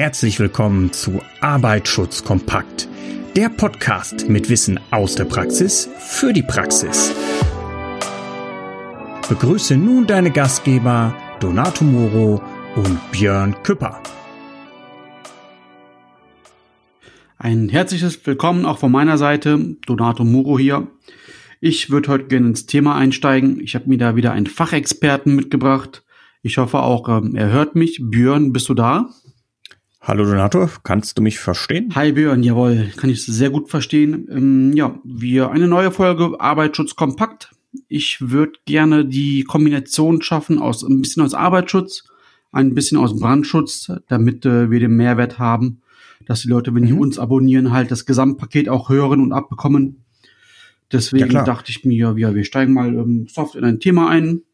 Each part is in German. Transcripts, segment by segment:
Herzlich willkommen zu Arbeitsschutz kompakt, der Podcast mit Wissen aus der Praxis für die Praxis. Begrüße nun deine Gastgeber Donato Moro und Björn Küpper. Ein herzliches Willkommen auch von meiner Seite, Donato Muro hier. Ich würde heute gerne ins Thema einsteigen. Ich habe mir da wieder einen Fachexperten mitgebracht. Ich hoffe auch, ähm, er hört mich. Björn, bist du da? Hallo Donato, kannst du mich verstehen? Hi Björn, jawohl, kann ich sehr gut verstehen. Ähm, ja, wir eine neue Folge Arbeitsschutz kompakt. Ich würde gerne die Kombination schaffen aus ein bisschen aus Arbeitsschutz, ein bisschen aus Brandschutz, damit äh, wir den Mehrwert haben, dass die Leute, wenn die mhm. uns abonnieren, halt das Gesamtpaket auch hören und abbekommen. Deswegen ja, dachte ich mir, ja, wir steigen mal ähm, soft in ein Thema ein.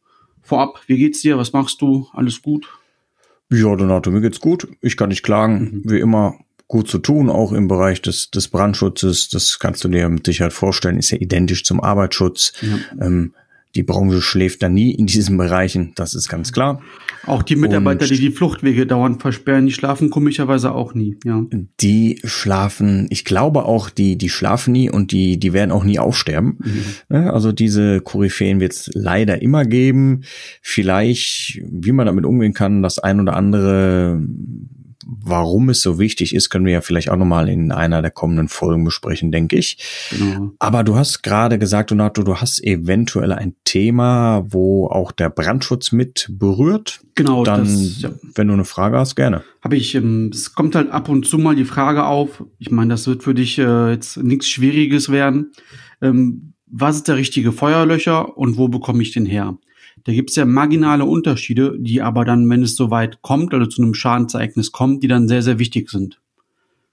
Vorab, wie geht's dir? Was machst du? Alles gut? Ja, Donato, mir geht's gut. Ich kann nicht klagen. Mhm. Wie immer gut zu tun, auch im Bereich des, des Brandschutzes. Das kannst du dir mit Sicherheit vorstellen, ist ja identisch zum Arbeitsschutz. Ja. Ähm, die Branche schläft da nie in diesen Bereichen, das ist ganz klar. Auch die Mitarbeiter, und die die Fluchtwege dauernd versperren, die schlafen komischerweise auch nie. Ja. Die schlafen, ich glaube auch, die die schlafen nie und die die werden auch nie aufsterben. Mhm. Also diese Koryphäen wird es leider immer geben. Vielleicht, wie man damit umgehen kann, das ein oder andere warum es so wichtig ist, können wir ja vielleicht auch nochmal in einer der kommenden Folgen besprechen, denke ich. Genau. Aber du hast gerade gesagt, Donato, du hast eventuell ein Thema, wo auch der Brandschutz mit berührt. Genau. Dann, das, ja. wenn du eine Frage hast, gerne. Habe ich, ähm, es kommt halt ab und zu mal die Frage auf. Ich meine, das wird für dich äh, jetzt nichts Schwieriges werden. Ähm, was ist der richtige Feuerlöcher und wo bekomme ich den her? Da gibt es ja marginale Unterschiede, die aber dann, wenn es soweit kommt oder zu einem Schadensereignis kommt, die dann sehr, sehr wichtig sind.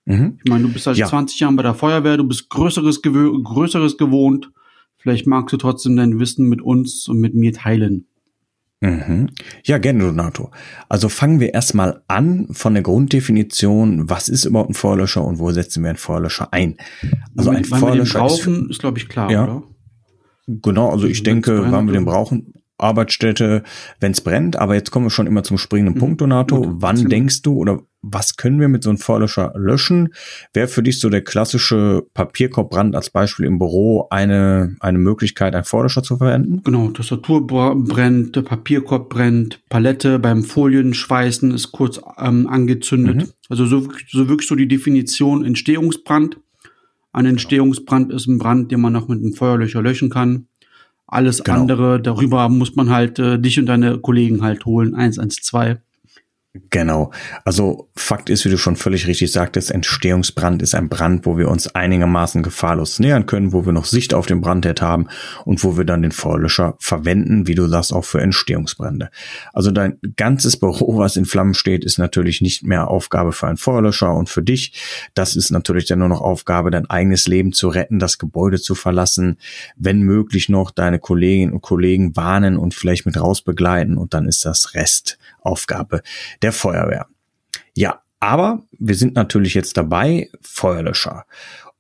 Mhm. Ich meine, du bist seit ja. 20 Jahren bei der Feuerwehr, du bist Größeres, Größeres gewohnt. Vielleicht magst du trotzdem dein Wissen mit uns und mit mir teilen. Mhm. Ja, gerne, Donato. Also fangen wir erstmal an von der Grunddefinition, was ist überhaupt ein Feuerlöscher und wo setzen wir einen Feuerlöscher ein? Also ein Feuerlöscher brauchen, ist, ist glaube ich, klar, ja. oder? Genau, also ich denke, wann wir den brauchen, Arbeitsstätte, wenn es brennt. Aber jetzt kommen wir schon immer zum springenden mhm. Punkt, Donato. Gut, Wann denkst du oder was können wir mit so einem Feuerlöscher löschen? Wäre für dich so der klassische Papierkorbbrand als Beispiel im Büro eine, eine Möglichkeit, einen Feuerlöscher zu verwenden? Genau, Tastatur brennt, Papierkorb brennt, Palette beim Folienschweißen ist kurz ähm, angezündet. Mhm. Also so, so wirklich so die Definition Entstehungsbrand. Ein Entstehungsbrand ist ein Brand, den man noch mit einem Feuerlöcher löschen kann. Alles genau. andere, darüber muss man halt äh, dich und deine Kollegen halt holen, 112. Genau. Also Fakt ist, wie du schon völlig richtig sagtest, Entstehungsbrand ist ein Brand, wo wir uns einigermaßen gefahrlos nähern können, wo wir noch Sicht auf den Brandherd haben und wo wir dann den Feuerlöscher verwenden, wie du sagst, auch für Entstehungsbrände. Also dein ganzes Büro, was in Flammen steht, ist natürlich nicht mehr Aufgabe für einen Feuerlöscher und für dich. Das ist natürlich dann nur noch Aufgabe, dein eigenes Leben zu retten, das Gebäude zu verlassen, wenn möglich noch deine Kolleginnen und Kollegen warnen und vielleicht mit rausbegleiten und dann ist das Rest Aufgabe der Feuerwehr. Ja, aber wir sind natürlich jetzt dabei, Feuerlöscher.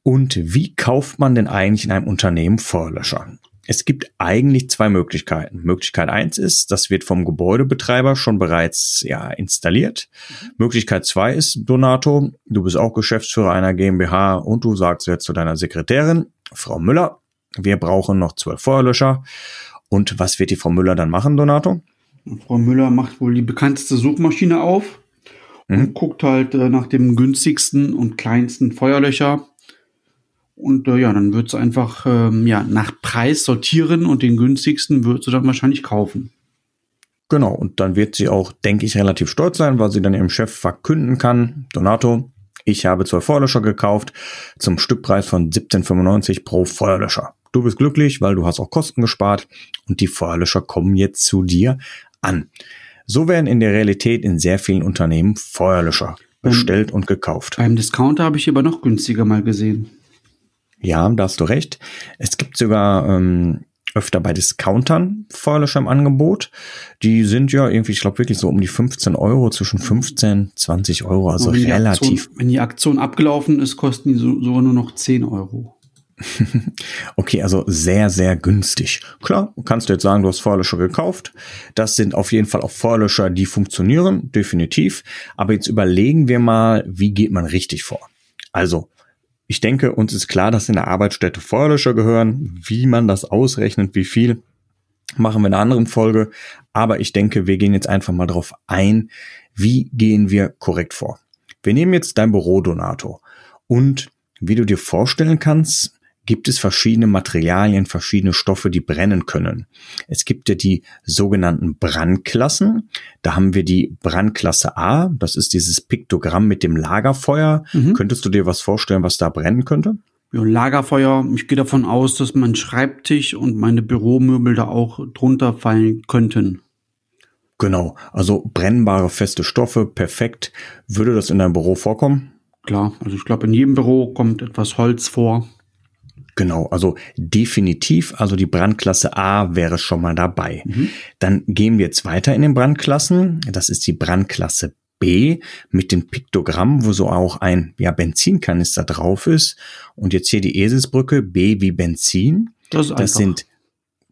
Und wie kauft man denn eigentlich in einem Unternehmen Feuerlöscher? Es gibt eigentlich zwei Möglichkeiten. Möglichkeit eins ist, das wird vom Gebäudebetreiber schon bereits ja, installiert. Mhm. Möglichkeit zwei ist, Donato, du bist auch Geschäftsführer einer GmbH und du sagst jetzt zu deiner Sekretärin, Frau Müller, wir brauchen noch zwölf Feuerlöscher. Und was wird die Frau Müller dann machen, Donato? Frau Müller macht wohl die bekannteste Suchmaschine auf mhm. und guckt halt äh, nach dem günstigsten und kleinsten Feuerlöcher. Und äh, ja, dann wird sie einfach ähm, ja, nach Preis sortieren und den günstigsten wird sie dann wahrscheinlich kaufen. Genau, und dann wird sie auch, denke ich, relativ stolz sein, weil sie dann ihrem Chef verkünden kann, Donato, ich habe zwei Feuerlöscher gekauft zum Stückpreis von 17,95 pro Feuerlöscher. Du bist glücklich, weil du hast auch Kosten gespart und die Feuerlöscher kommen jetzt zu dir an. So werden in der Realität in sehr vielen Unternehmen Feuerlöscher bestellt und gekauft. Beim Discounter habe ich aber noch günstiger mal gesehen. Ja, da hast du recht. Es gibt sogar ähm, öfter bei Discountern Feuerlöscher im Angebot. Die sind ja irgendwie, ich glaube wirklich so um die 15 Euro, zwischen 15, 20 Euro, also wenn relativ. Aktion, wenn die Aktion abgelaufen ist, kosten die so, sogar nur noch 10 Euro. Okay, also sehr, sehr günstig. Klar, kannst du jetzt sagen, du hast Feuerlöscher gekauft. Das sind auf jeden Fall auch Feuerlöscher, die funktionieren, definitiv. Aber jetzt überlegen wir mal, wie geht man richtig vor? Also, ich denke, uns ist klar, dass in der Arbeitsstätte Feuerlöscher gehören. Wie man das ausrechnet, wie viel, machen wir in einer anderen Folge. Aber ich denke, wir gehen jetzt einfach mal darauf ein, wie gehen wir korrekt vor. Wir nehmen jetzt dein Büro, Donato. Und wie du dir vorstellen kannst, gibt es verschiedene Materialien, verschiedene Stoffe, die brennen können. Es gibt ja die sogenannten Brandklassen. Da haben wir die Brandklasse A. Das ist dieses Piktogramm mit dem Lagerfeuer. Mhm. Könntest du dir was vorstellen, was da brennen könnte? Ja, Lagerfeuer. Ich gehe davon aus, dass mein Schreibtisch und meine Büromöbel da auch drunter fallen könnten. Genau. Also brennbare feste Stoffe. Perfekt. Würde das in deinem Büro vorkommen? Klar. Also ich glaube, in jedem Büro kommt etwas Holz vor. Genau, also definitiv, also die Brandklasse A wäre schon mal dabei. Mhm. Dann gehen wir jetzt weiter in den Brandklassen. Das ist die Brandklasse B mit dem Piktogramm, wo so auch ein ja, Benzinkanister drauf ist. Und jetzt hier die Eselsbrücke, B wie Benzin. Das, das sind,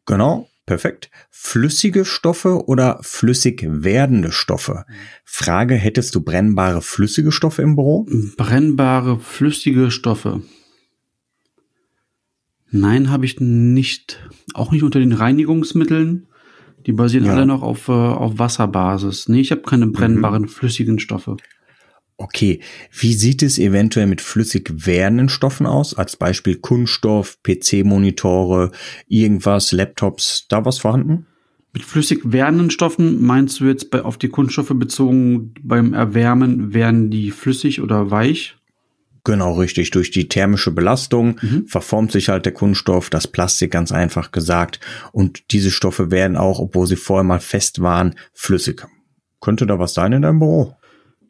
genau, perfekt, flüssige Stoffe oder flüssig werdende Stoffe. Frage, hättest du brennbare flüssige Stoffe im Büro? Brennbare flüssige Stoffe. Nein, habe ich nicht. Auch nicht unter den Reinigungsmitteln. Die basieren ja. alle noch auf, äh, auf Wasserbasis. Nee, ich habe keine mhm. brennbaren mhm. flüssigen Stoffe. Okay, wie sieht es eventuell mit flüssig werdenden Stoffen aus? Als Beispiel Kunststoff, PC-Monitore, irgendwas, Laptops, da was vorhanden? Mit flüssig werdenden Stoffen meinst du jetzt bei, auf die Kunststoffe bezogen, beim Erwärmen werden die flüssig oder weich? Genau, richtig. Durch die thermische Belastung mhm. verformt sich halt der Kunststoff, das Plastik ganz einfach gesagt. Und diese Stoffe werden auch, obwohl sie vorher mal fest waren, flüssig. Könnte da was sein in deinem Büro?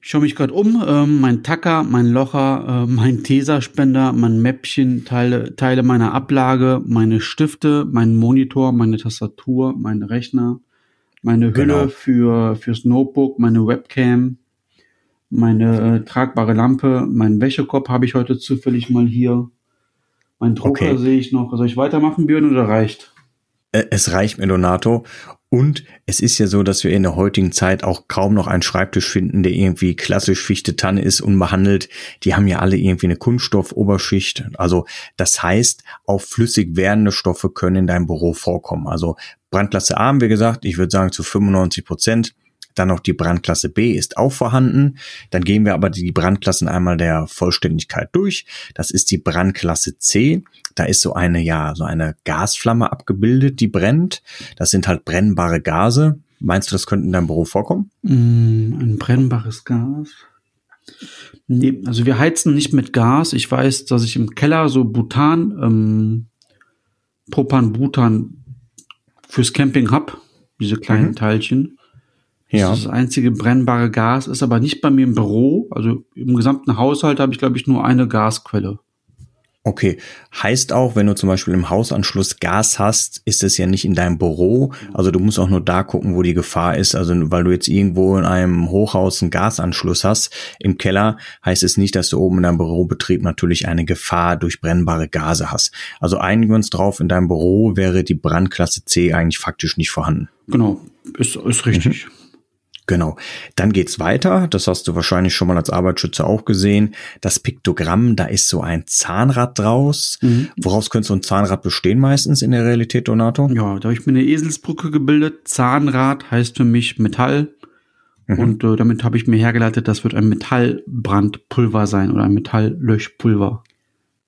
Ich schaue mich gerade um. Ähm, mein Tacker, mein Locher, äh, mein Teserspender, mein Mäppchen, Teile, Teile meiner Ablage, meine Stifte, mein Monitor, meine Tastatur, mein Rechner, meine Hülle genau. für fürs Notebook, meine Webcam, meine äh, tragbare Lampe, meinen Wäschekorb habe ich heute zufällig mal hier. Mein Drucker okay. sehe ich noch. Soll ich weitermachen, Björn, oder reicht? Äh, es reicht mir, Donato. Und es ist ja so, dass wir in der heutigen Zeit auch kaum noch einen Schreibtisch finden, der irgendwie klassisch Fichte Tanne ist, unbehandelt. Die haben ja alle irgendwie eine Kunststoffoberschicht. Also das heißt, auch flüssig werdende Stoffe können in deinem Büro vorkommen. Also Brandklasse A haben wir gesagt, ich würde sagen zu 95 Prozent. Dann noch die Brandklasse B ist auch vorhanden. Dann gehen wir aber die Brandklassen einmal der Vollständigkeit durch. Das ist die Brandklasse C. Da ist so eine, ja, so eine Gasflamme abgebildet, die brennt. Das sind halt brennbare Gase. Meinst du, das könnte in deinem Büro vorkommen? Mm, ein brennbares Gas. Nee, also wir heizen nicht mit Gas. Ich weiß, dass ich im Keller so Butan, ähm, Propan, Butan fürs Camping hab. Diese kleinen mhm. Teilchen. Ja. Das, ist das einzige brennbare Gas ist aber nicht bei mir im Büro. Also im gesamten Haushalt habe ich, glaube ich, nur eine Gasquelle. Okay, heißt auch, wenn du zum Beispiel im Hausanschluss Gas hast, ist es ja nicht in deinem Büro. Also du musst auch nur da gucken, wo die Gefahr ist. Also weil du jetzt irgendwo in einem Hochhaus einen Gasanschluss hast im Keller, heißt es nicht, dass du oben in deinem Bürobetrieb natürlich eine Gefahr durch brennbare Gase hast. Also einigen wir uns drauf, in deinem Büro wäre die Brandklasse C eigentlich faktisch nicht vorhanden. Genau, ist, ist richtig. Mhm. Genau. Dann geht's weiter. Das hast du wahrscheinlich schon mal als Arbeitsschützer auch gesehen. Das Piktogramm, da ist so ein Zahnrad draus. Mhm. Woraus könnte so ein Zahnrad bestehen meistens in der Realität, Donato? Ja, da habe ich mir eine Eselsbrücke gebildet. Zahnrad heißt für mich Metall. Mhm. Und äh, damit habe ich mir hergeleitet, das wird ein Metallbrandpulver sein oder ein Metalllöschpulver.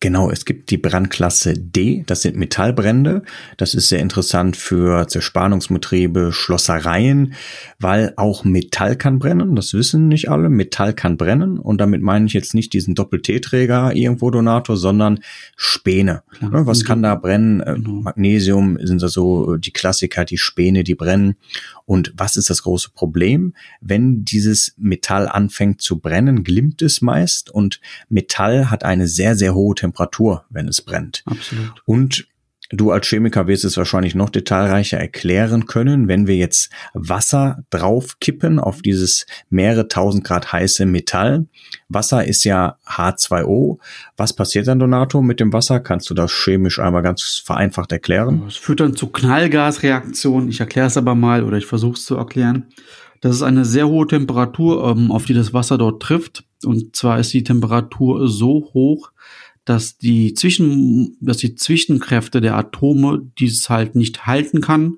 Genau, es gibt die Brandklasse D, das sind Metallbrände. Das ist sehr interessant für Zerspannungsbetriebe, Schlossereien, weil auch Metall kann brennen. Das wissen nicht alle. Metall kann brennen. Und damit meine ich jetzt nicht diesen Doppel-T-Träger irgendwo Donato, sondern Späne. Klar. Ne, was kann da brennen? Äh, genau. Magnesium sind da so die Klassiker, die Späne, die brennen. Und was ist das große Problem? Wenn dieses Metall anfängt zu brennen, glimmt es meist und Metall hat eine sehr, sehr hohe Temperatur, wenn es brennt. Absolut. Und Du als Chemiker wirst es wahrscheinlich noch detailreicher erklären können, wenn wir jetzt Wasser draufkippen auf dieses mehrere tausend Grad heiße Metall. Wasser ist ja H2O. Was passiert dann, Donato, mit dem Wasser? Kannst du das chemisch einmal ganz vereinfacht erklären? Es führt dann zu Knallgasreaktionen. Ich erkläre es aber mal oder ich versuche es zu erklären. Das ist eine sehr hohe Temperatur, ähm, auf die das Wasser dort trifft. Und zwar ist die Temperatur so hoch, dass die Zwischen, dass die Zwischenkräfte der Atome dieses halt nicht halten kann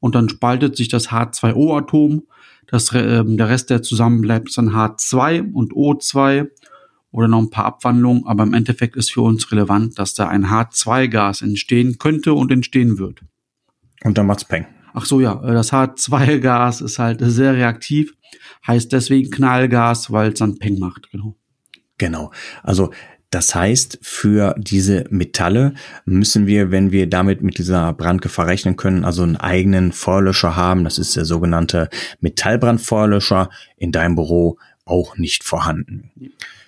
und dann spaltet sich das H2O-Atom. Das, äh, der Rest, der zusammenbleibt, ist dann H2 und O2 oder noch ein paar Abwandlungen, aber im Endeffekt ist für uns relevant, dass da ein H2-Gas entstehen könnte und entstehen wird. Und dann macht's Peng. Ach so, ja, das H2-Gas ist halt sehr reaktiv, heißt deswegen Knallgas, weil es dann Peng macht, genau. Genau. Also das heißt, für diese Metalle müssen wir, wenn wir damit mit dieser Brandgefahr rechnen können, also einen eigenen Feuerlöscher haben. Das ist der sogenannte Metallbrandfeuerlöscher in deinem Büro auch nicht vorhanden.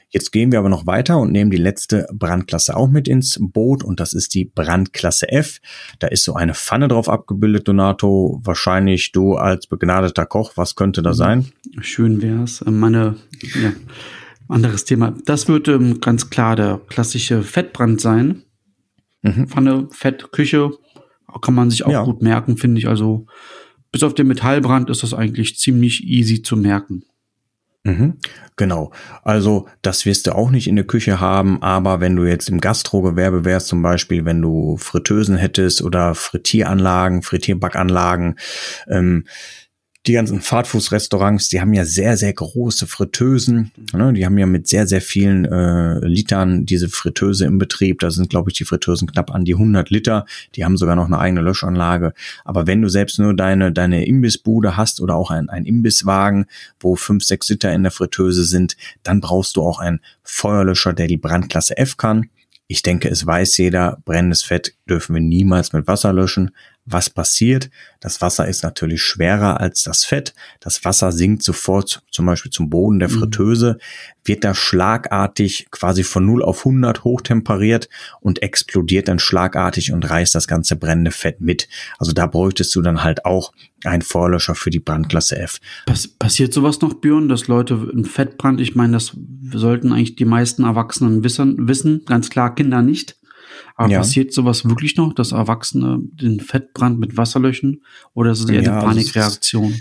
Jetzt gehen wir aber noch weiter und nehmen die letzte Brandklasse auch mit ins Boot und das ist die Brandklasse F. Da ist so eine Pfanne drauf abgebildet, Donato. Wahrscheinlich du als begnadeter Koch, was könnte da sein? Schön wär's. Meine, ja, anderes Thema. Das wird ähm, ganz klar der klassische Fettbrand sein. Mhm. Pfanne, Fett, Küche. Kann man sich auch ja. gut merken, finde ich. Also bis auf den Metallbrand ist das eigentlich ziemlich easy zu merken. Mhm, genau. Also das wirst du auch nicht in der Küche haben, aber wenn du jetzt im Gastrogewerbe wärst, zum Beispiel, wenn du Fritteusen hättest oder Frittieranlagen, Frittierbackanlagen, ähm, die ganzen Fahrtfußrestaurants, die haben ja sehr, sehr große Fritteusen. Ne? Die haben ja mit sehr, sehr vielen äh, Litern diese Fritteuse im Betrieb. Da sind, glaube ich, die Fritteusen knapp an die 100 Liter. Die haben sogar noch eine eigene Löschanlage. Aber wenn du selbst nur deine, deine Imbissbude hast oder auch ein, ein Imbisswagen, wo fünf, sechs Liter in der Fritteuse sind, dann brauchst du auch einen Feuerlöscher, der die Brandklasse F kann. Ich denke, es weiß jeder, brennendes Fett dürfen wir niemals mit Wasser löschen. Was passiert? Das Wasser ist natürlich schwerer als das Fett. Das Wasser sinkt sofort zum Beispiel zum Boden der mhm. Fritteuse, wird da schlagartig quasi von 0 auf 100 hochtemperiert und explodiert dann schlagartig und reißt das ganze brennende Fett mit. Also da bräuchtest du dann halt auch einen Vorlöscher für die Brandklasse F. Pass passiert sowas noch, Björn, dass Leute einen Fettbrand, ich meine, das sollten eigentlich die meisten Erwachsenen wissen, wissen, ganz klar Kinder nicht. Aber ja. passiert sowas wirklich noch, dass Erwachsene den Fettbrand mit Wasser löschen? Oder ist es eher ja, eine Panikreaktion?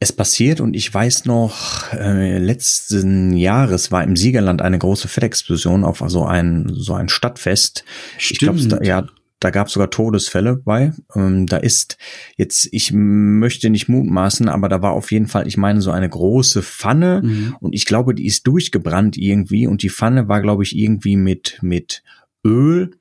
Es passiert und ich weiß noch, äh, letzten Jahres war im Siegerland eine große Fettexplosion auf so ein, so ein Stadtfest. Stimmt. Ich glaube, ja, da gab es sogar Todesfälle bei. Ähm, da ist jetzt, ich möchte nicht mutmaßen, aber da war auf jeden Fall, ich meine, so eine große Pfanne mhm. und ich glaube, die ist durchgebrannt irgendwie und die Pfanne war, glaube ich, irgendwie mit, mit Öl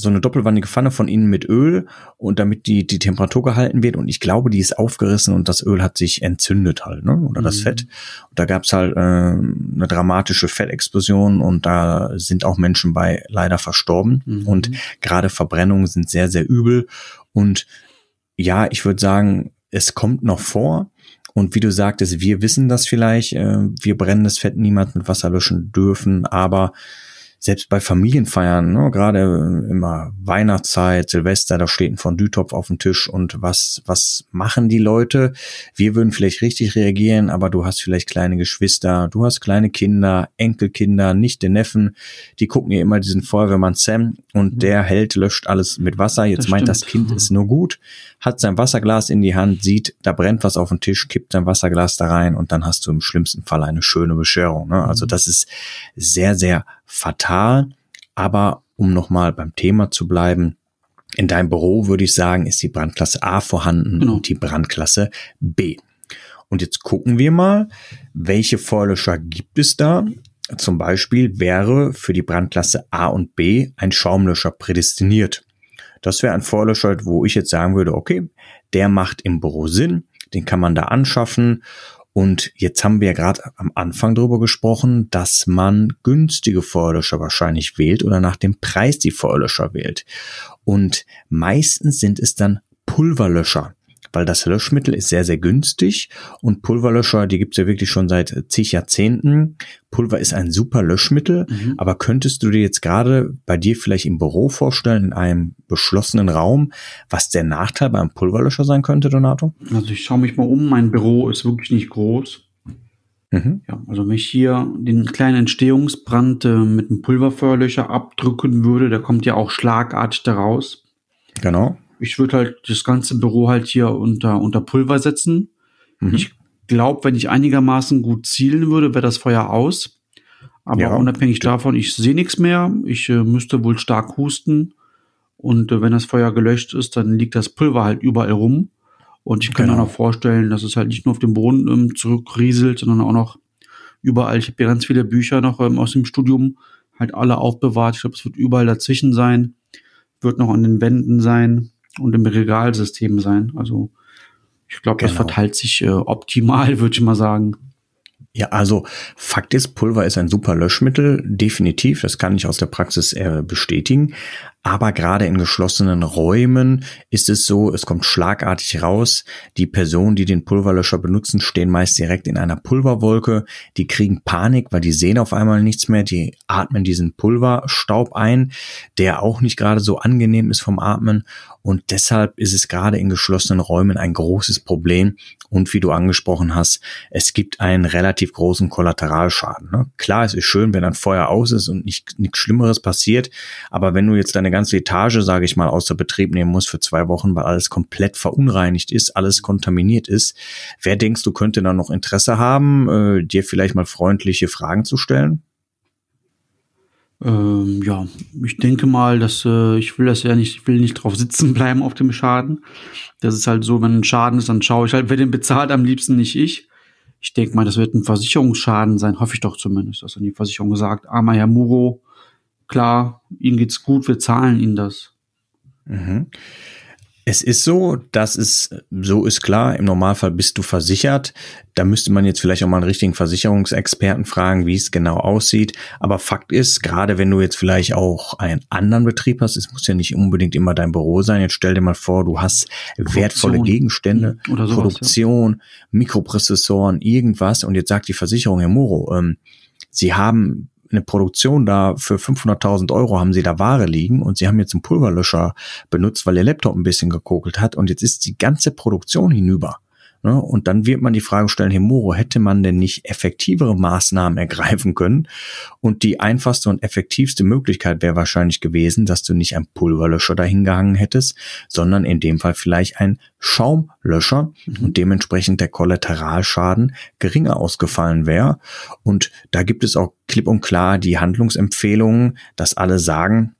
so eine doppelwandige Pfanne von innen mit Öl und damit die, die Temperatur gehalten wird. Und ich glaube, die ist aufgerissen und das Öl hat sich entzündet halt, ne? Oder das mhm. Fett. Und da gab's halt äh, eine dramatische Fettexplosion und da sind auch Menschen bei leider verstorben. Mhm. Und gerade Verbrennungen sind sehr, sehr übel. Und ja, ich würde sagen, es kommt noch vor. Und wie du sagtest, wir wissen das vielleicht, äh, wir brennendes Fett niemals mit Wasser löschen dürfen, aber selbst bei Familienfeiern, ne, gerade immer Weihnachtszeit, Silvester, da steht ein Fondue-Topf auf dem Tisch und was, was machen die Leute? Wir würden vielleicht richtig reagieren, aber du hast vielleicht kleine Geschwister, du hast kleine Kinder, Enkelkinder, nicht den Neffen, die gucken ja immer diesen Feuerwehrmann Sam und mhm. der hält, löscht alles mit Wasser. Jetzt das meint das Kind ist nur gut, hat sein Wasserglas in die Hand, sieht, da brennt was auf dem Tisch, kippt sein Wasserglas da rein und dann hast du im schlimmsten Fall eine schöne Bescherung. Ne? Also mhm. das ist sehr, sehr fatal. Aber um nochmal beim Thema zu bleiben, in deinem Büro würde ich sagen, ist die Brandklasse A vorhanden genau. und die Brandklasse B. Und jetzt gucken wir mal, welche Feuerlöscher gibt es da? Zum Beispiel wäre für die Brandklasse A und B ein Schaumlöscher prädestiniert. Das wäre ein Feuerlöscher, wo ich jetzt sagen würde, okay, der macht im Büro Sinn, den kann man da anschaffen und jetzt haben wir ja gerade am Anfang darüber gesprochen, dass man günstige Feuerlöscher wahrscheinlich wählt oder nach dem Preis die Feuerlöscher wählt. Und meistens sind es dann Pulverlöscher. Weil das Löschmittel ist sehr, sehr günstig und Pulverlöscher, die gibt's ja wirklich schon seit zig Jahrzehnten. Pulver ist ein super Löschmittel, mhm. aber könntest du dir jetzt gerade bei dir vielleicht im Büro vorstellen, in einem beschlossenen Raum, was der Nachteil beim Pulverlöscher sein könnte, Donato? Also ich schaue mich mal um, mein Büro ist wirklich nicht groß. Mhm. Ja, also wenn ich hier den kleinen Entstehungsbrand äh, mit einem Pulverfeuerlöcher abdrücken würde, der kommt ja auch schlagartig daraus. Genau. Ich würde halt das ganze Büro halt hier unter, unter Pulver setzen. Mhm. Ich glaube, wenn ich einigermaßen gut zielen würde, wäre das Feuer aus. Aber ja. unabhängig davon, ich sehe nichts mehr. Ich äh, müsste wohl stark husten. Und äh, wenn das Feuer gelöscht ist, dann liegt das Pulver halt überall rum. Und ich kann genau. mir noch vorstellen, dass es halt nicht nur auf dem Boden ähm, zurückrieselt, sondern auch noch überall. Ich habe hier ganz viele Bücher noch ähm, aus dem Studium halt alle aufbewahrt. Ich glaube, es wird überall dazwischen sein, wird noch an den Wänden sein und im Regalsystem sein. Also ich glaube, genau. das verteilt sich äh, optimal, würde ich mal sagen. Ja, also Fakt ist, Pulver ist ein super Löschmittel, definitiv, das kann ich aus der Praxis äh, bestätigen. Aber gerade in geschlossenen Räumen ist es so, es kommt schlagartig raus. Die Personen, die den Pulverlöscher benutzen, stehen meist direkt in einer Pulverwolke. Die kriegen Panik, weil die sehen auf einmal nichts mehr. Die atmen diesen Pulverstaub ein, der auch nicht gerade so angenehm ist vom Atmen. Und deshalb ist es gerade in geschlossenen Räumen ein großes Problem. Und wie du angesprochen hast, es gibt einen relativ großen Kollateralschaden. Ne? Klar, es ist schön, wenn ein Feuer aus ist und nicht, nichts Schlimmeres passiert. Aber wenn du jetzt deine eine ganze Etage, sage ich mal, außer Betrieb nehmen muss für zwei Wochen, weil alles komplett verunreinigt ist, alles kontaminiert ist. Wer denkst du könnte da noch Interesse haben, äh, dir vielleicht mal freundliche Fragen zu stellen? Ähm, ja, ich denke mal, dass äh, ich will das ja nicht, ich will nicht drauf sitzen bleiben auf dem Schaden. Das ist halt so, wenn ein Schaden ist, dann schaue ich halt, wer den bezahlt, am liebsten nicht ich. Ich denke mal, das wird ein Versicherungsschaden sein, hoffe ich doch zumindest, dass dann die Versicherung sagt, armer Herr Muro, klar, Ihnen geht's gut, wir zahlen Ihnen das. Mhm. Es ist so, dass es so ist klar, im Normalfall bist du versichert. Da müsste man jetzt vielleicht auch mal einen richtigen Versicherungsexperten fragen, wie es genau aussieht. Aber Fakt ist, gerade wenn du jetzt vielleicht auch einen anderen Betrieb hast, es muss ja nicht unbedingt immer dein Büro sein. Jetzt stell dir mal vor, du hast Produktion. wertvolle Gegenstände, sowas, Produktion, ja. Mikroprozessoren, irgendwas. Und jetzt sagt die Versicherung, Herr Moro, ähm, Sie haben eine Produktion da für 500.000 Euro haben sie da Ware liegen und sie haben jetzt einen Pulverlöscher benutzt, weil ihr Laptop ein bisschen gekokelt hat und jetzt ist die ganze Produktion hinüber. Ne? Und dann wird man die Frage stellen, hey Moro, hätte man denn nicht effektivere Maßnahmen ergreifen können? Und die einfachste und effektivste Möglichkeit wäre wahrscheinlich gewesen, dass du nicht ein Pulverlöscher dahingehangen hättest, sondern in dem Fall vielleicht ein Schaumlöscher mhm. und dementsprechend der Kollateralschaden geringer ausgefallen wäre. Und da gibt es auch klipp und klar die Handlungsempfehlungen, dass alle sagen,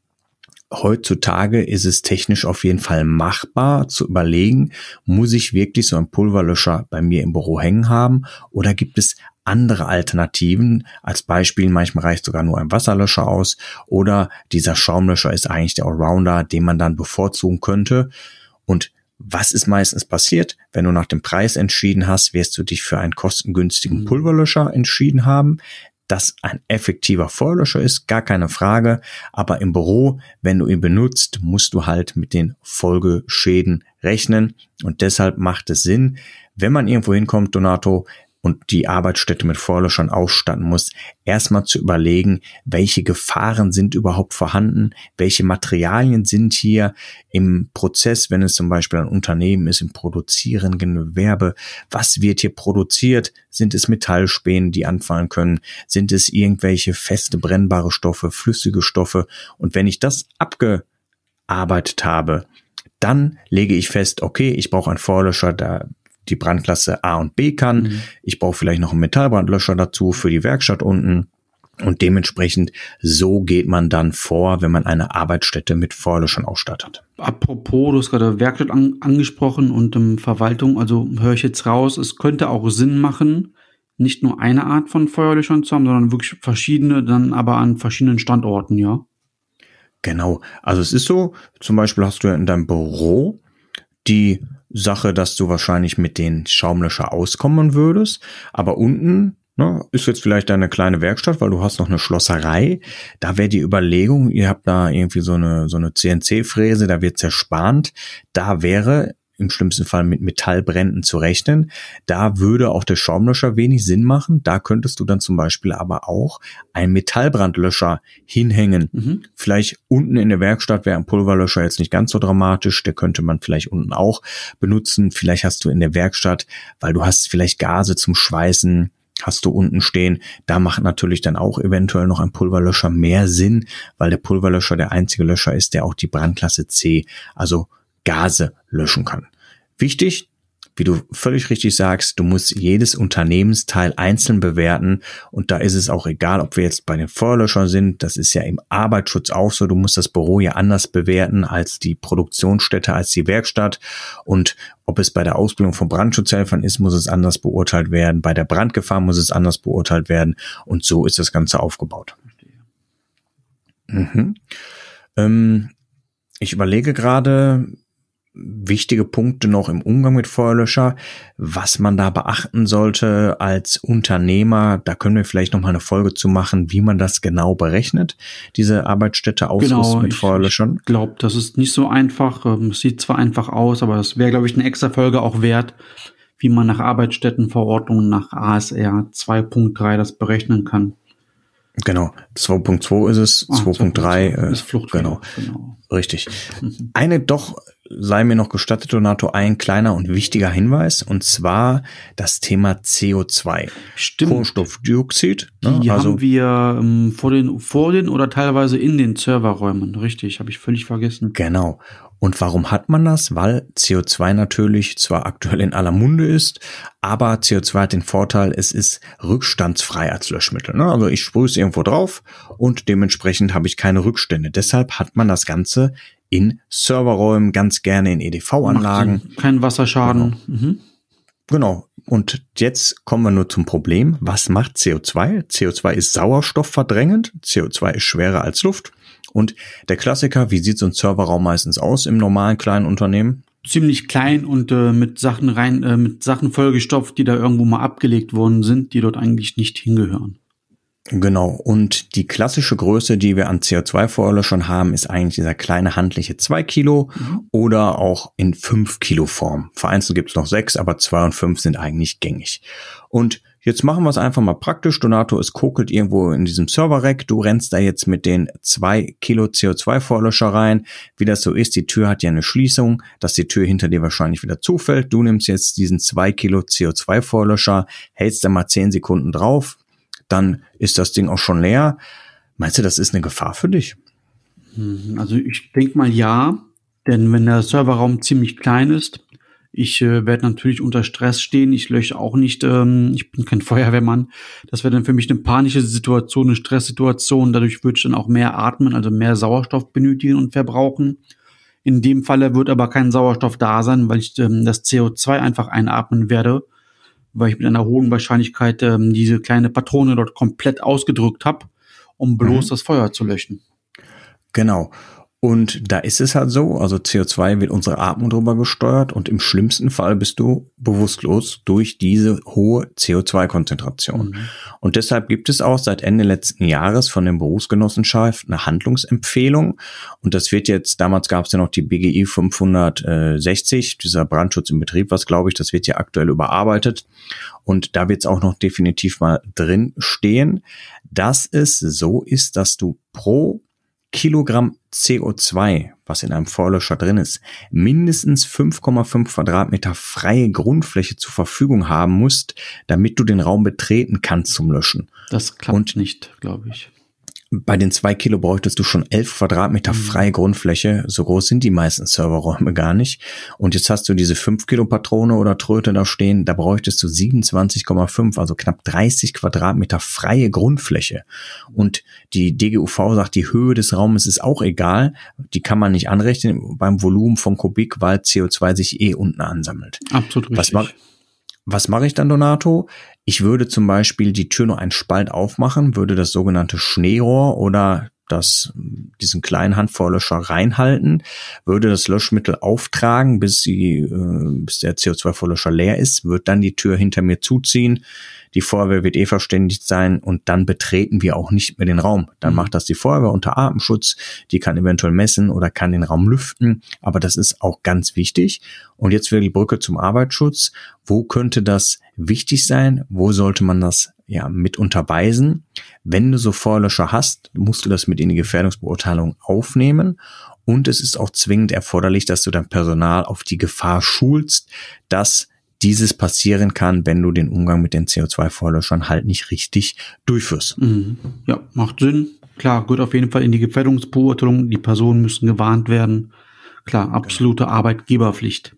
heutzutage ist es technisch auf jeden Fall machbar zu überlegen, muss ich wirklich so einen Pulverlöscher bei mir im Büro hängen haben oder gibt es andere Alternativen. Als Beispiel, manchmal reicht sogar nur ein Wasserlöscher aus oder dieser Schaumlöscher ist eigentlich der Allrounder, den man dann bevorzugen könnte. Und was ist meistens passiert? Wenn du nach dem Preis entschieden hast, wirst du dich für einen kostengünstigen mhm. Pulverlöscher entschieden haben das ein effektiver Feuerlöscher ist, gar keine Frage. Aber im Büro, wenn du ihn benutzt, musst du halt mit den Folgeschäden rechnen. Und deshalb macht es Sinn, wenn man irgendwo hinkommt, Donato, und die Arbeitsstätte mit Feuerlöschern ausstatten muss, erstmal zu überlegen, welche Gefahren sind überhaupt vorhanden, welche Materialien sind hier im Prozess, wenn es zum Beispiel ein Unternehmen ist, im produzierenden Gewerbe, was wird hier produziert? Sind es Metallspäne, die anfallen können? Sind es irgendwelche feste brennbare Stoffe, flüssige Stoffe? Und wenn ich das abgearbeitet habe, dann lege ich fest, okay, ich brauche einen Feuerlöscher, da die Brandklasse A und B kann. Mhm. Ich brauche vielleicht noch einen Metallbrandlöscher dazu für die Werkstatt unten. Und dementsprechend so geht man dann vor, wenn man eine Arbeitsstätte mit Feuerlöschern ausstattet. Apropos, du hast gerade Werkstatt an, angesprochen und um, Verwaltung, also höre ich jetzt raus, es könnte auch Sinn machen, nicht nur eine Art von Feuerlöschern zu haben, sondern wirklich verschiedene, dann aber an verschiedenen Standorten, ja? Genau. Also es ist so, zum Beispiel hast du ja in deinem Büro die Sache, dass du wahrscheinlich mit den Schaumlöscher auskommen würdest. Aber unten ne, ist jetzt vielleicht deine kleine Werkstatt, weil du hast noch eine Schlosserei. Da wäre die Überlegung, ihr habt da irgendwie so eine, so eine CNC-Fräse, da wird zerspannt. Da wäre im schlimmsten Fall mit Metallbränden zu rechnen. Da würde auch der Schaumlöscher wenig Sinn machen. Da könntest du dann zum Beispiel aber auch einen Metallbrandlöscher hinhängen. Mhm. Vielleicht unten in der Werkstatt wäre ein Pulverlöscher jetzt nicht ganz so dramatisch. Der könnte man vielleicht unten auch benutzen. Vielleicht hast du in der Werkstatt, weil du hast vielleicht Gase zum Schweißen, hast du unten stehen. Da macht natürlich dann auch eventuell noch ein Pulverlöscher mehr Sinn, weil der Pulverlöscher der einzige Löscher ist, der auch die Brandklasse C, also Gase löschen kann. Wichtig, wie du völlig richtig sagst, du musst jedes Unternehmensteil einzeln bewerten und da ist es auch egal, ob wir jetzt bei den Feuerlöschern sind, das ist ja im Arbeitsschutz auch so, du musst das Büro ja anders bewerten als die Produktionsstätte, als die Werkstatt und ob es bei der Ausbildung von Brandschutzhelfern ist, muss es anders beurteilt werden, bei der Brandgefahr muss es anders beurteilt werden und so ist das Ganze aufgebaut. Mhm. Ähm, ich überlege gerade, wichtige Punkte noch im Umgang mit Feuerlöscher, was man da beachten sollte als Unternehmer. Da können wir vielleicht noch mal eine Folge zu machen, wie man das genau berechnet, diese Arbeitsstätte ausrüsten genau, mit Feuerlöschern. Ich glaube, das ist nicht so einfach. Ähm, es sieht zwar einfach aus, aber es wäre, glaube ich, eine extra Folge auch wert, wie man nach Arbeitsstättenverordnung nach ASR 2.3 das berechnen kann. Genau, 2.2 ist es, 2.3 äh, ist Flucht. Genau. genau. Richtig. Eine doch sei mir noch gestattet, Donato, ein kleiner und wichtiger Hinweis, und zwar das Thema CO2. Stimmt. Kohlenstoffdioxid. Ne? Die also, haben wir ähm, vor, den, vor den oder teilweise in den Serverräumen. Richtig, habe ich völlig vergessen. Genau. Und warum hat man das? Weil CO2 natürlich zwar aktuell in aller Munde ist, aber CO2 hat den Vorteil, es ist rückstandsfrei als Löschmittel. Ne? Also ich sprühe es irgendwo drauf und dementsprechend habe ich keine Rückstände. Deshalb hat man das Ganze in Serverräumen, ganz gerne in EDV-Anlagen. Kein Wasserschaden. Genau. Mhm. genau. Und jetzt kommen wir nur zum Problem. Was macht CO2? CO2 ist sauerstoffverdrängend. CO2 ist schwerer als Luft. Und der Klassiker, wie sieht so ein Serverraum meistens aus im normalen kleinen Unternehmen? Ziemlich klein und äh, mit Sachen rein, äh, mit Sachen vollgestopft, die da irgendwo mal abgelegt worden sind, die dort eigentlich nicht hingehören. Genau. Und die klassische Größe, die wir an CO2-Feuerlöschern haben, ist eigentlich dieser kleine handliche 2 Kilo mhm. oder auch in 5 Kilo Form. Vereinzelt gibt es noch 6, aber 2 und 5 sind eigentlich gängig. Und jetzt machen wir es einfach mal praktisch. Donato, es kokelt irgendwo in diesem Server-Rack. Du rennst da jetzt mit den 2 Kilo CO2-Feuerlöscher rein. Wie das so ist, die Tür hat ja eine Schließung, dass die Tür hinter dir wahrscheinlich wieder zufällt. Du nimmst jetzt diesen 2 Kilo CO2-Feuerlöscher, hältst da mal 10 Sekunden drauf, dann ist das Ding auch schon leer. Meinst du, das ist eine Gefahr für dich? Hm, also ich denke mal ja, denn wenn der Serverraum ziemlich klein ist, ich äh, werde natürlich unter Stress stehen. Ich lösche auch nicht, ähm, ich bin kein Feuerwehrmann. Das wäre dann für mich eine panische Situation, eine Stresssituation. Dadurch würde ich dann auch mehr atmen, also mehr Sauerstoff benötigen und verbrauchen. In dem Falle wird aber kein Sauerstoff da sein, weil ich ähm, das CO2 einfach einatmen werde weil ich mit einer hohen Wahrscheinlichkeit ähm, diese kleine Patrone dort komplett ausgedrückt habe, um bloß mhm. das Feuer zu löschen. Genau. Und da ist es halt so, also CO2 wird unsere Atmung drüber gesteuert und im schlimmsten Fall bist du bewusstlos durch diese hohe CO2-Konzentration. Mhm. Und deshalb gibt es auch seit Ende letzten Jahres von der Berufsgenossenschaft eine Handlungsempfehlung. Und das wird jetzt, damals gab es ja noch die BGI 560, dieser Brandschutz im Betrieb, was glaube ich, das wird ja aktuell überarbeitet. Und da wird es auch noch definitiv mal drin stehen, dass es so ist, dass du pro Kilogramm CO2, was in einem Vorlöscher drin ist, mindestens 5,5 Quadratmeter freie Grundfläche zur Verfügung haben musst, damit du den Raum betreten kannst zum Löschen. Das klappt Und nicht, glaube ich bei den zwei Kilo bräuchtest du schon elf Quadratmeter mhm. freie Grundfläche. So groß sind die meisten Serverräume gar nicht. Und jetzt hast du diese fünf Kilo Patrone oder Tröte da stehen. Da bräuchtest du 27,5, also knapp 30 Quadratmeter freie Grundfläche. Und die DGUV sagt, die Höhe des Raumes ist auch egal. Die kann man nicht anrechnen beim Volumen von Kubik, weil CO2 sich eh unten ansammelt. Absolut richtig. Was, was mache ich dann, Donato? Ich würde zum Beispiel die Tür nur einen Spalt aufmachen, würde das sogenannte Schneerohr oder das, diesen kleinen Handvorlöscher reinhalten, würde das Löschmittel auftragen, bis, die, äh, bis der CO2-Vorlöscher leer ist, wird dann die Tür hinter mir zuziehen, die Feuerwehr wird eh verständigt sein und dann betreten wir auch nicht mehr den Raum. Dann mhm. macht das die Feuerwehr unter Atemschutz, die kann eventuell messen oder kann den Raum lüften, aber das ist auch ganz wichtig. Und jetzt wieder die Brücke zum Arbeitsschutz. Wo könnte das wichtig sein? Wo sollte man das ja mit unterweisen? Wenn du so Feuerlöscher hast, musst du das mit in die Gefährdungsbeurteilung aufnehmen und es ist auch zwingend erforderlich, dass du dein Personal auf die Gefahr schulst, dass dieses passieren kann, wenn du den Umgang mit den CO2-Vorlöschern halt nicht richtig durchführst. Mhm. Ja, macht Sinn. Klar, gehört auf jeden Fall in die Gefährdungsbeurteilung. Die Personen müssen gewarnt werden. Klar, absolute genau. Arbeitgeberpflicht.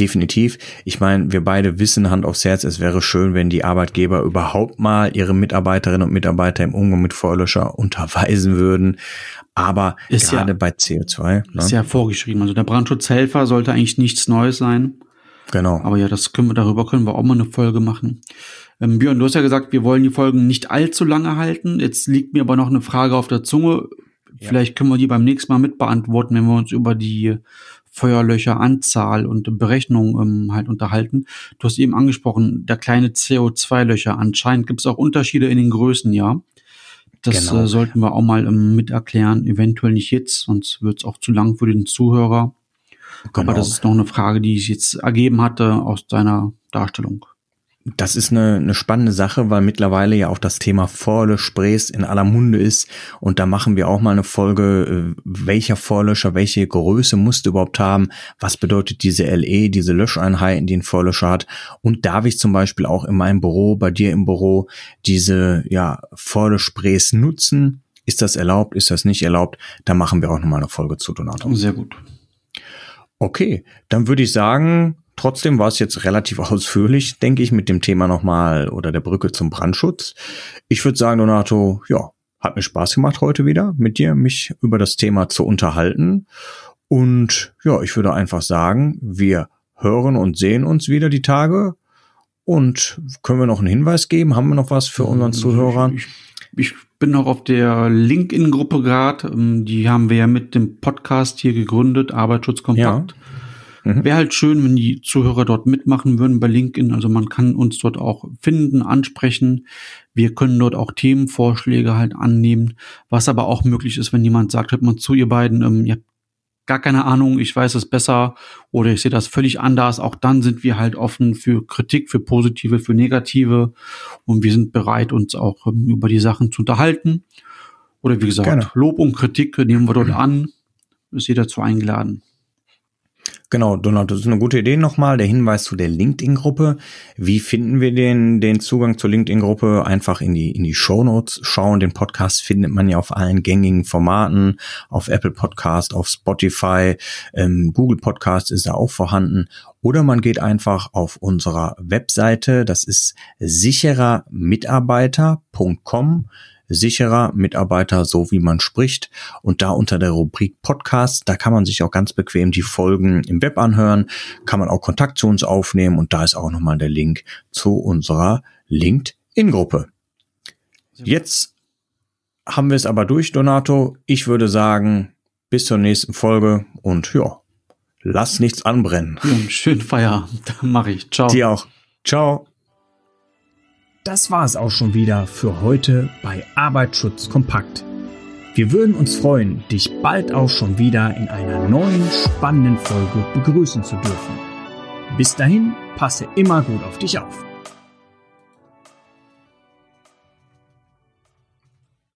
Definitiv. Ich meine, wir beide wissen Hand aufs Herz, es wäre schön, wenn die Arbeitgeber überhaupt mal ihre Mitarbeiterinnen und Mitarbeiter im Umgang mit Vorlöscher unterweisen würden. Aber ist gerade ja, bei CO2. Ne? Ist ja vorgeschrieben. Also der Brandschutzhelfer sollte eigentlich nichts Neues sein. Genau. Aber ja, das können wir, darüber können wir auch mal eine Folge machen. Ähm, Björn, du hast ja gesagt, wir wollen die Folgen nicht allzu lange halten. Jetzt liegt mir aber noch eine Frage auf der Zunge. Ja. Vielleicht können wir die beim nächsten Mal mit beantworten, wenn wir uns über die Feuerlöcheranzahl und Berechnung ähm, halt unterhalten. Du hast eben angesprochen, der kleine CO2-Löcher. Anscheinend gibt es auch Unterschiede in den Größen, ja. Das genau. äh, sollten wir auch mal ähm, mit erklären. Eventuell nicht jetzt, sonst wird es auch zu lang für den Zuhörer. Genau. Aber das ist noch eine Frage, die sich jetzt ergeben hatte aus deiner Darstellung. Das ist eine, eine spannende Sache, weil mittlerweile ja auch das Thema Vorlöschsprays in aller Munde ist. Und da machen wir auch mal eine Folge, äh, welcher Vorlöscher, welche Größe musst du überhaupt haben? Was bedeutet diese LE, diese Löscheinheiten, die ein Vorlöscher hat? Und darf ich zum Beispiel auch in meinem Büro, bei dir im Büro, diese ja, Vorlöschsprays nutzen? Ist das erlaubt? Ist das nicht erlaubt? Da machen wir auch nochmal eine Folge zu, Donato. Sehr gut. Okay, dann würde ich sagen, trotzdem war es jetzt relativ ausführlich, denke ich, mit dem Thema nochmal oder der Brücke zum Brandschutz. Ich würde sagen, Donato, ja, hat mir Spaß gemacht heute wieder mit dir, mich über das Thema zu unterhalten. Und ja, ich würde einfach sagen, wir hören und sehen uns wieder die Tage. Und können wir noch einen Hinweis geben? Haben wir noch was für unseren Zuhörern? Ich, ich bin noch auf der LinkedIn-Gruppe gerade. Ähm, die haben wir ja mit dem Podcast hier gegründet, Arbeitsschutzkompakt. Ja. Mhm. Wäre halt schön, wenn die Zuhörer dort mitmachen würden bei LinkedIn. Also man kann uns dort auch finden, ansprechen. Wir können dort auch Themenvorschläge halt annehmen. Was aber auch möglich ist, wenn jemand sagt, hört mal zu, ihr beiden, ähm, ihr habt gar keine Ahnung, ich weiß es besser oder ich sehe das völlig anders. Auch dann sind wir halt offen für Kritik, für positive, für negative und wir sind bereit, uns auch ähm, über die Sachen zu unterhalten. Oder wie gesagt, Gerne. Lob und Kritik nehmen wir dort an. Ist jeder zu eingeladen. Genau, Donald, das ist eine gute Idee nochmal. Der Hinweis zu der LinkedIn-Gruppe. Wie finden wir den, den Zugang zur LinkedIn-Gruppe? Einfach in die, in die Show Notes schauen. Den Podcast findet man ja auf allen gängigen Formaten, auf Apple Podcast, auf Spotify, ähm, Google Podcast ist da auch vorhanden. Oder man geht einfach auf unserer Webseite. Das ist sicherermitarbeiter.com sicherer Mitarbeiter, so wie man spricht. Und da unter der Rubrik Podcast, da kann man sich auch ganz bequem die Folgen im Web anhören, kann man auch Kontakt zu uns aufnehmen und da ist auch nochmal der Link zu unserer LinkedIn-Gruppe. Jetzt haben wir es aber durch, Donato. Ich würde sagen, bis zur nächsten Folge und ja, lass nichts anbrennen. Schönen Feierabend. Mache ich. Ciao. Dir auch. Ciao. Das war es auch schon wieder für heute bei Arbeitsschutz kompakt. Wir würden uns freuen, dich bald auch schon wieder in einer neuen spannenden Folge begrüßen zu dürfen. Bis dahin, passe immer gut auf dich auf.